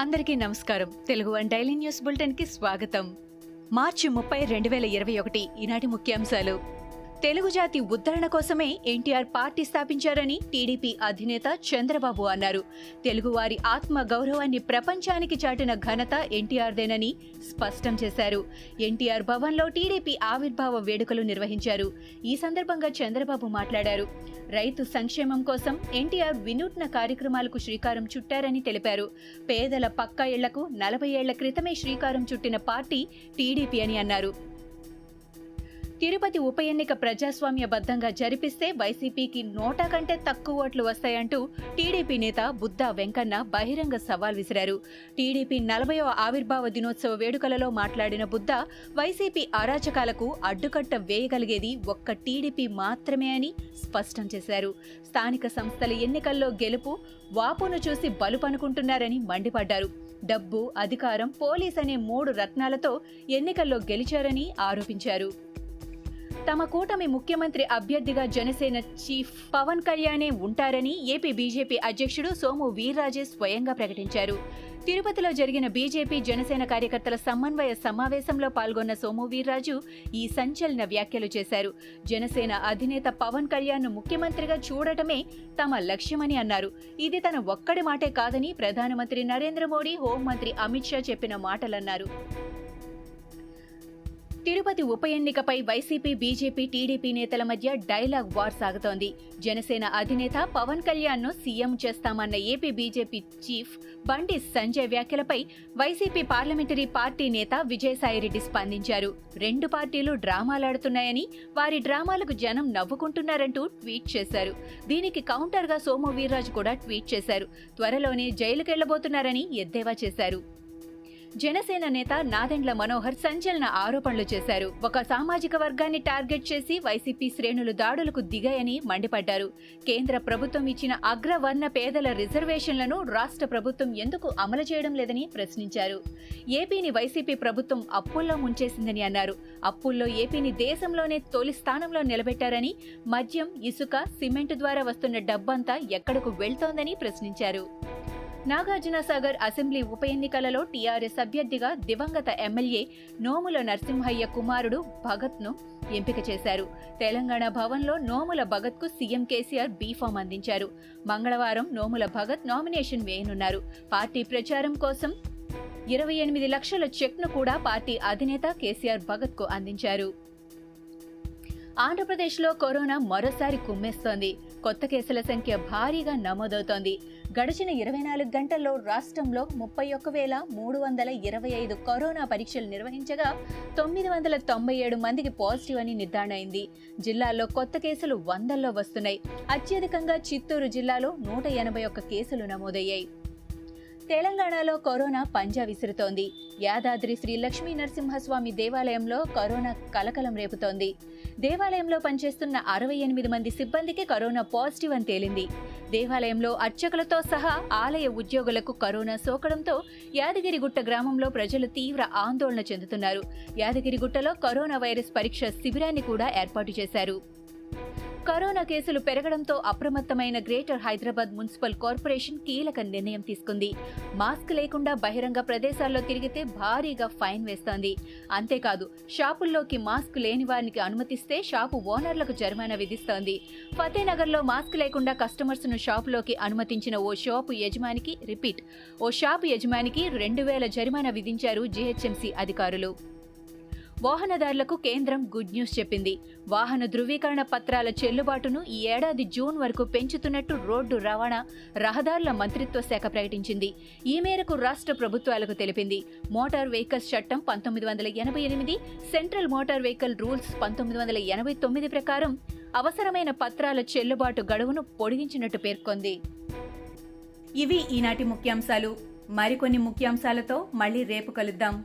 అందరికీ నమస్కారం. Telugu one daily news బులెటిన్కి స్వాగతం. మార్చి ముప్పై రెండు వేల ఇరవై ఒకటి ఈనాటి ముఖ్యాంశాలు. తెలుగు జాతి ఉద్ధరణ కోసమే ఎన్టీఆర్ పార్టీ స్థాపించారని టీడీపీ అధినేత చంద్రబాబు అన్నారు. తెలుగువారి ఆత్మ గౌరవాన్ని ప్రపంచానికి చాటిన ఘనత ఎన్టీఆర్దేనని స్పష్టం చేశారు. ఎన్టీఆర్ భవన్లో టీడీపీ ఆవిర్భావ వేడుకలు నిర్వహించారు. ఈ సందర్భంగా చంద్రబాబు మాట్లాడారు. రైతు సంక్షేమం కోసం ఎన్టీఆర్ వినూత్న కార్యక్రమాలకు శ్రీకారం చుట్టారని తెలిపారు. పేదల పక్కా ఇళ్ళకు నలభై ఏళ్ళ క్రితమే శ్రీకారం చుట్టిన పార్టీ టీడీపీ అని అన్నారు. తిరుపతి ఉప ఎన్నిక ప్రజాస్వామ్యబద్ధంగా జరిపిస్తే వైసీపీకి నోటా కంటే తక్కువ ఓట్లు వస్తాయంటూ టీడీపీ నేత బుద్దా వెంకన్న బహిరంగ సవాల్ విసిరారు. టీడీపీ నలభైవ ఆవిర్భావ దినోత్సవ వేడుకలలో మాట్లాడిన బుద్దా వైసీపీ అరాచకాలకు అడ్డుకట్ట వేయగలిగేది ఒక్క టీడీపీ మాత్రమే అని స్పష్టం చేశారు. స్థానిక సంస్థల ఎన్నికల్లో గెలుపు వాపును చూసి బలుపనుకుంటున్నారని మండిపడ్డారు. డబ్బు అధికారం పోలీస్ అనే మూడు రత్నాలతో ఎన్నికల్లో గెలిచారని ఆరోపించారు. తమ కూటమి ముఖ్యమంత్రి అభ్యర్థిగా జనసేన చీఫ్ పవన్ కళ్యాణే ఉంటారని ఏపీ బీజేపీ అధ్యక్షుడు సోము వీర్రాజే స్వయంగా ప్రకటించారు. తిరుపతిలో జరిగిన బీజేపీ జనసేన కార్యకర్తల సమన్వయ సమావేశంలో పాల్గొన్న సోము వీర్రాజు ఈ సంచలన వ్యాఖ్యలు చేశారు. జనసేన అధినేత పవన్ కళ్యాణ్ ముఖ్యమంత్రిగా చూడటమే తమ లక్ష్యమని అన్నారు. ఇది తన ఒక్కడి మాటే కాదని ప్రధానమంత్రి నరేంద్ర మోడీ హోంమంత్రి అమిత్ షా చెప్పిన మాటలన్నారు. తిరుపతి ఉప ఎన్నికపై వైసీపీ బీజేపీ టీడీపీ నేతల మధ్య డైలాగ్ వార్ సాగుతోంది. జనసేన అధినేత పవన్ కళ్యాణ్ను సీఎం చేస్తామన్న AP BJP chief Bandi Sanjay వ్యాఖ్యలపై వైసీపీ పార్లమెంటరీ పార్టీ నేత విజయసాయిరెడ్డి స్పందించారు. రెండు పార్టీలు డ్రామాలాడుతున్నాయని వారి డ్రామాలకు జనం నవ్వుకుంటున్నారంటూ ట్వీట్ చేశారు. దీనికి కౌంటర్గా సోము వీర్రాజు కూడా ట్వీట్ చేశారు. త్వరలోనే జైలుకెళ్ళబోతున్నారని ఎద్దేవా చేశారు. జనసేన నేత నాదెండ్ల మనోహర్ సంచలన ఆరోపణలు చేశారు. ఒక సామాజిక వర్గాన్ని టార్గెట్ చేసి వైసీపీ శ్రేణులు దాడులకు దిగాయని మండిపడ్డారు. కేంద్ర ప్రభుత్వం ఇచ్చిన అగ్రవర్ణ పేదల రిజర్వేషన్లను రాష్ట్ర ప్రభుత్వం ఎందుకు అమలు చేయడం లేదని ప్రశ్నించారు. ఏపీని వైసీపీ ప్రభుత్వం అప్పుల్లో ముంచేసిందని అన్నారు. అప్పుల్లో ఏపీని దేశంలోనే తొలి స్థానంలో నిలబెట్టారని మద్యం ఇసుక సిమెంట్ ద్వారా వస్తున్న డబ్బంతా ఎక్కడకు వెళ్తోందని ప్రశ్నించారు. నాగార్జున సాగర్ అసెంబ్లీ ఉప ఎన్నికలలో టీఆర్ఎస్ అభ్యర్థిగా దివంగత ఎమ్మెల్యే నోముల నరసింహయ్య కుమారుడు భగత్ను ఎంపిక చేశారు. తెలంగాణ భవన్లో నోముల భగత్కు సీఎం కేసీఆర్ బీఫామ్ అందించారు. మంగళవారం నోముల భగత్ నామినేషన్ వేయనున్నారు. పార్టీ ప్రచారం కోసం ఇరవై ఎనిమిది లక్షల చెక్ను కూడా పార్టీ అధినేత కేసీఆర్ భగత్కు అందించారు. ఆంధ్రప్రదేశ్లో కరోనా మరోసారి కుమ్మేస్తోంది. కొత్త కేసుల సంఖ్య భారీగా నమోదవుతోంది. గడిచిన ఇరవై నాలుగు గంటల్లో రాష్ట్రంలో ముప్పై ఒక్క వేల మూడు వందల ఇరవై ఐదు కరోనా పరీక్షలు నిర్వహించగా తొమ్మిది వందల తొంభై ఏడు మందికి పాజిటివ్ అని నిర్ధారణ అయింది జిల్లాలో కొత్త కేసులు వందల్లో వస్తున్నాయి. అత్యధికంగా చిత్తూరు జిల్లాలో నూట ఎనభై ఒక్క కేసులు నమోదయ్యాయి. తెలంగాణలో కరోనా పంజా విసురుతోంది. యాదాద్రి శ్రీ లక్ష్మీ నరసింహస్వామి దేవాలయంలో కరోనా కలకలం రేపుతోంది. దేవాలయంలో పనిచేస్తున్న అరవై ఎనిమిది మంది సిబ్బందికి కరోనా పాజిటివ్ అని తేలింది. దేవాలయంలో అర్చకులతో సహా ఆలయ ఉద్యోగులకు కరోనా సోకడంతో యాదగిరిగుట్ట గ్రామంలో ప్రజలు తీవ్ర ఆందోళన చెందుతున్నారు. యాదగిరిగుట్టలో కరోనా వైరస్ పరీక్ష శిబిరాన్ని కూడా ఏర్పాటు చేశారు. కరోనా కేసులు పెరగడంతో అప్రమత్తమైన గ్రేటర్ హైదరాబాద్ మున్సిపల్ కార్పొరేషన్ కీలక నిర్ణయం తీసుకుంది. మాస్క్ లేకుండా బహిరంగ ప్రదేశాల్లో తిరిగితే భారీగా ఫైన్ వేస్తోంది. అంతేకాదు షాపుల్లోకి మాస్క్ లేని వారికి అనుమతిస్తే షాపు ఓనర్లకు జరిమానా విధిస్తోంది. ఫతేనగర్లో మాస్క్ లేకుండా కస్టమర్స్ను షాపులోకి అనుమతించిన ఓ షాపు యజమానికి రిపీట్. ఓ షాపు యజమానికి రెండు వేల జరిమానా విధించారు జీహెచ్ఎంసీ అధికారులు. వాహనదారులకు కేంద్రం గుడ్ న్యూస్ చెప్పింది. వాహన ధృవీకరణ పత్రాల చెల్లుబాటును ఈ ఏడాది జూన్ వరకు పెంచుతున్నట్టు రోడ్డు రవాణా రహదారుల మంత్రిత్వ శాఖ ప్రకటించింది. ఈ మేరకు రాష్ట్ర ప్రభుత్వాలకు తెలిపింది. మోటార్ వెహికల్స్ చట్టం పంతొమ్మిది వందల ఎనభై ఎనిమిది సెంట్రల్ మోటార్ వెహికల్ రూల్స్ పంతొమ్మిది వందల ఎనభై తొమ్మిది ప్రకారం అవసరమైన పత్రాల చెల్లుబాటు గడువును పొడిగించినట్టు పేర్కొంది. ఇవి ఈనాటి ముఖ్యాంశాలు. మరికొన్ని ముఖ్యాంశాలతో మళ్ళీ రేపు కలుద్దాం.